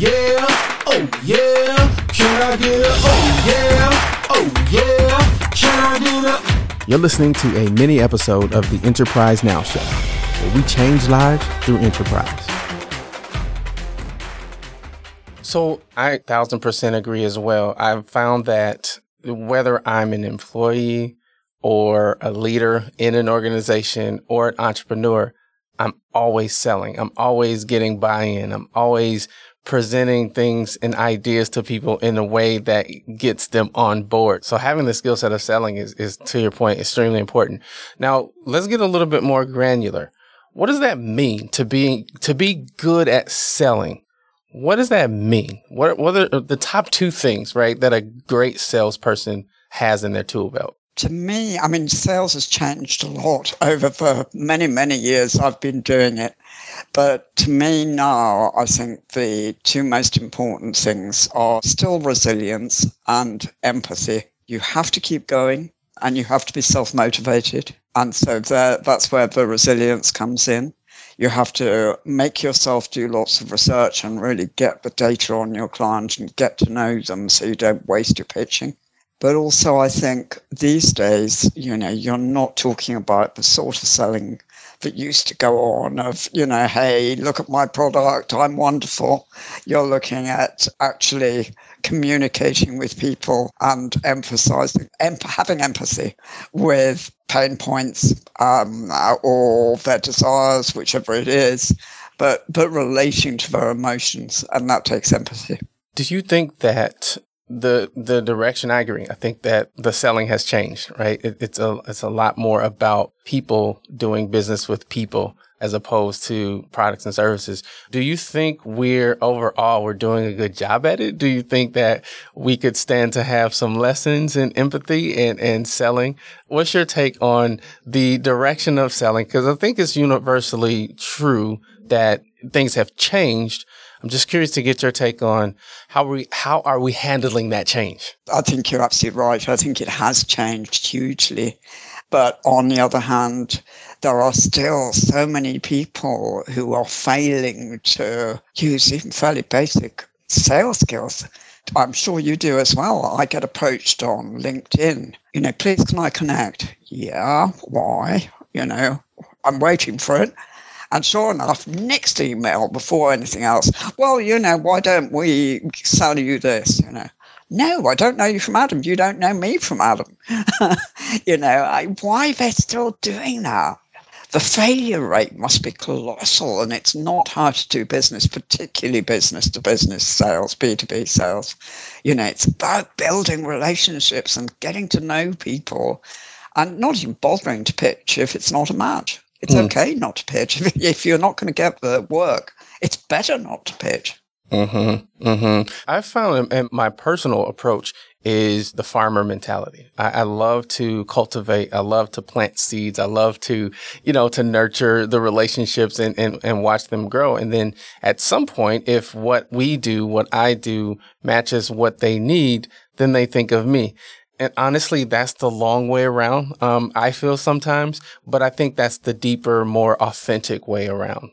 Yeah, oh yeah, can I get a oh yeah, oh yeah, can I get a You're listening to a mini episode of the Enterprise Now Show, where we change lives through enterprise. So I thousand percent agree as well. I've found that whether I'm an employee or a leader in an organization or an entrepreneur, I'm always selling. I'm always getting buy-in. I'm always presenting things and ideas to people in a way that gets them on board. So having the skill set of selling is, is to your point, extremely important. Now let's get a little bit more granular. What does that mean to be, to be good at selling? What does that mean? What, what are the top two things, right, that a great salesperson has in their tool belt? To me, I mean, sales has changed a lot over the many, many years I've been doing it. But to me now, I think the two most important things are still resilience and empathy. You have to keep going and you have to be self motivated. And so there, that's where the resilience comes in. You have to make yourself do lots of research and really get the data on your client and get to know them so you don't waste your pitching. But also, I think these days, you know, you're not talking about the sort of selling that used to go on of, you know, hey, look at my product, I'm wonderful. You're looking at actually communicating with people and emphasizing, em- having empathy with pain points um, or their desires, whichever it is, but, but relating to their emotions. And that takes empathy. Do you think that the the direction I agree. I think that the selling has changed, right? It, it's a it's a lot more about people doing business with people as opposed to products and services. Do you think we're overall we're doing a good job at it? Do you think that we could stand to have some lessons in empathy and and selling? What's your take on the direction of selling? Because I think it's universally true that things have changed I'm just curious to get your take on how we how are we handling that change? I think you're absolutely right. I think it has changed hugely. But on the other hand, there are still so many people who are failing to use even fairly basic sales skills. I'm sure you do as well. I get approached on LinkedIn. You know, please can I connect? Yeah, why? You know, I'm waiting for it. And sure enough, next email before anything else, well, you know, why don't we sell you this? You know, no, I don't know you from Adam. You don't know me from Adam. you know, I, why they're still doing that? The failure rate must be colossal, and it's not how to do business, particularly business to business sales, B2B sales. You know, it's about building relationships and getting to know people and not even bothering to pitch if it's not a match. It's mm. okay not to pitch. If you're not going to get the work, it's better not to pitch. Mm-hmm. Mm-hmm. I found and my personal approach is the farmer mentality. I, I, love to cultivate. I love to plant seeds. I love to, you know, to nurture the relationships and, and, and watch them grow. And then at some point, if what we do, what I do matches what they need, then they think of me. And honestly, that's the long way around. Um, I feel sometimes, but I think that's the deeper, more authentic way around.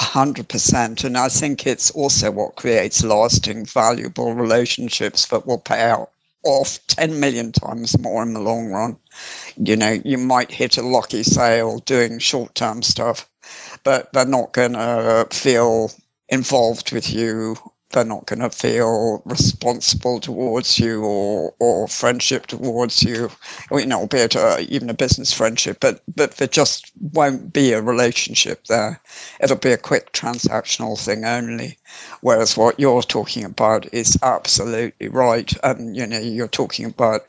100%. And I think it's also what creates lasting, valuable relationships that will pay out off 10 million times more in the long run. You know, you might hit a lucky sale doing short term stuff, but they're not going to feel involved with you they're not going to feel responsible towards you or or friendship towards you, or, you know, albeit a, even a business friendship, but but there just won't be a relationship there. It'll be a quick transactional thing only. Whereas what you're talking about is absolutely right, and you know, you're talking about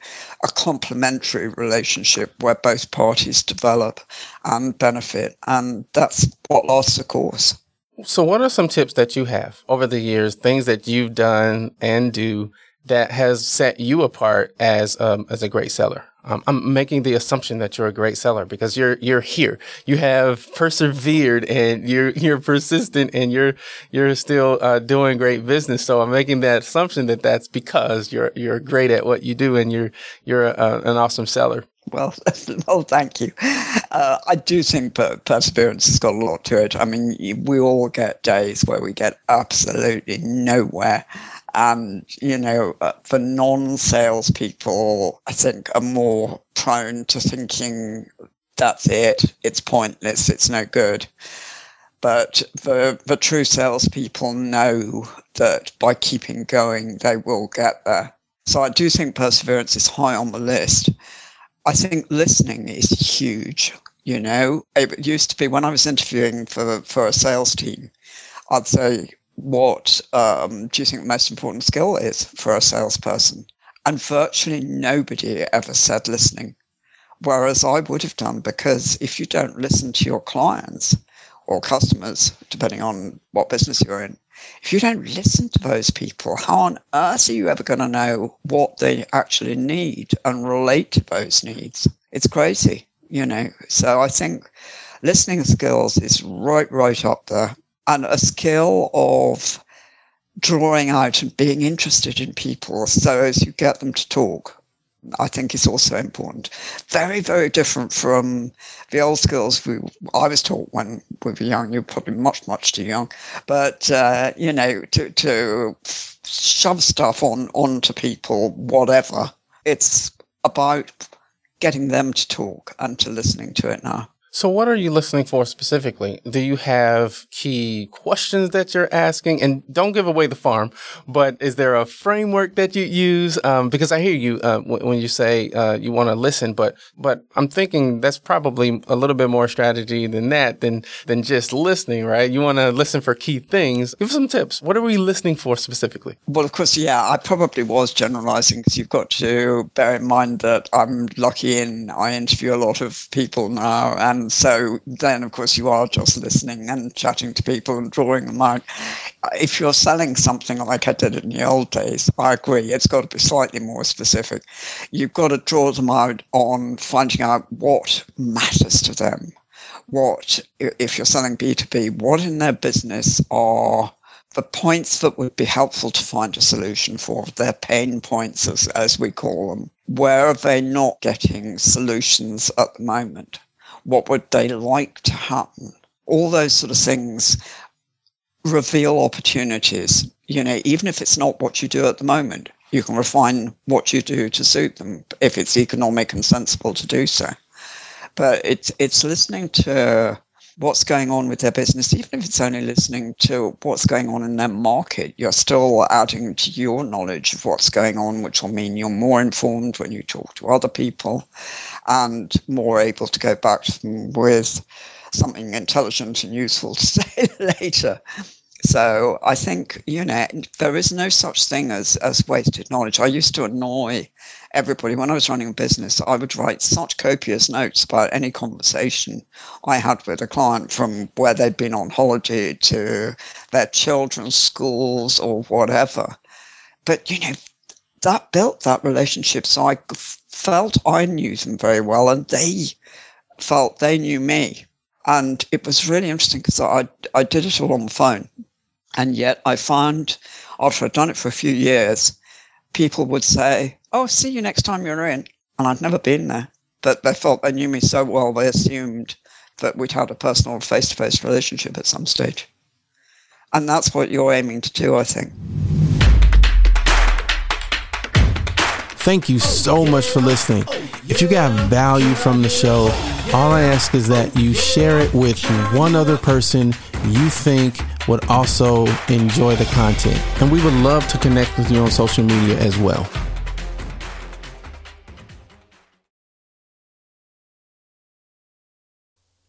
a complementary relationship where both parties develop and benefit, and that's what lasts the course. So, what are some tips that you have over the years, things that you've done and do that has set you apart as um, as a great seller? Um, I'm making the assumption that you're a great seller because you're you're here. You have persevered and you're you're persistent and you're you're still uh, doing great business. So I'm making that assumption that that's because you're you're great at what you do and you're you're a, an awesome seller. Well, well, thank you. Uh, I do think per- perseverance has got a lot to it. I mean, we all get days where we get absolutely nowhere. And, you know, uh, for non salespeople, I think are more prone to thinking that's it, it's pointless, it's no good. But the, the true salespeople know that by keeping going, they will get there. So I do think perseverance is high on the list. I think listening is huge. You know, it used to be when I was interviewing for for a sales team, I'd say, "What um, do you think the most important skill is for a salesperson?" And virtually nobody ever said listening, whereas I would have done because if you don't listen to your clients or customers, depending on what business you're in, if you don't listen to those people, how on earth are you ever going to know what they actually need and relate to those needs? It's crazy, you know. So I think listening skills is right, right up there. And a skill of drawing out and being interested in people so as you get them to talk I think is also important. Very, very different from the old skills we, I was taught when we were young. You're probably much, much too young, but uh, you know, to to shove stuff on onto people, whatever. It's about getting them to talk and to listening to it now. So, what are you listening for specifically? Do you have key questions that you're asking? And don't give away the farm, but is there a framework that you use? Um, because I hear you uh, w- when you say uh, you want to listen, but but I'm thinking that's probably a little bit more strategy than that than than just listening, right? You want to listen for key things. Give some tips. What are we listening for specifically? Well, of course, yeah, I probably was generalizing because you've got to bear in mind that I'm lucky in I interview a lot of people now and and so then, of course, you are just listening and chatting to people and drawing them out. If you're selling something like I did in the old days, I agree, it's got to be slightly more specific. You've got to draw them out on finding out what matters to them. What, if you're selling B2B, what in their business are the points that would be helpful to find a solution for, their pain points, as, as we call them. Where are they not getting solutions at the moment? What would they like to happen? All those sort of things reveal opportunities. You know, even if it's not what you do at the moment, you can refine what you do to suit them if it's economic and sensible to do so. But it's it's listening to what's going on with their business, even if it's only listening to what's going on in their market, you're still adding to your knowledge of what's going on, which will mean you're more informed when you talk to other people and more able to go back to them with something intelligent and useful to say later. So I think, you know, there is no such thing as, as wasted knowledge. I used to annoy everybody when I was running a business. I would write such copious notes about any conversation I had with a client from where they'd been on holiday to their children's schools or whatever. But, you know, that built that relationship. So I felt I knew them very well and they felt they knew me. And it was really interesting because I, I did it all on the phone. And yet I found after I'd done it for a few years, people would say, Oh, see you next time you're in. And I'd never been there. But they felt they knew me so well, they assumed that we'd had a personal face to face relationship at some stage. And that's what you're aiming to do, I think. Thank you so much for listening. If you got value from the show, all I ask is that you share it with one other person you think would also enjoy the content. And we would love to connect with you on social media as well.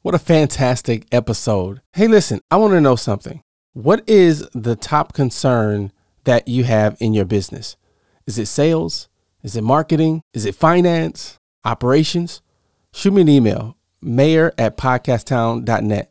What a fantastic episode. Hey, listen, I want to know something. What is the top concern that you have in your business? Is it sales? Is it marketing? Is it finance? Operations? Shoot me an email, mayor at podcasttown.net.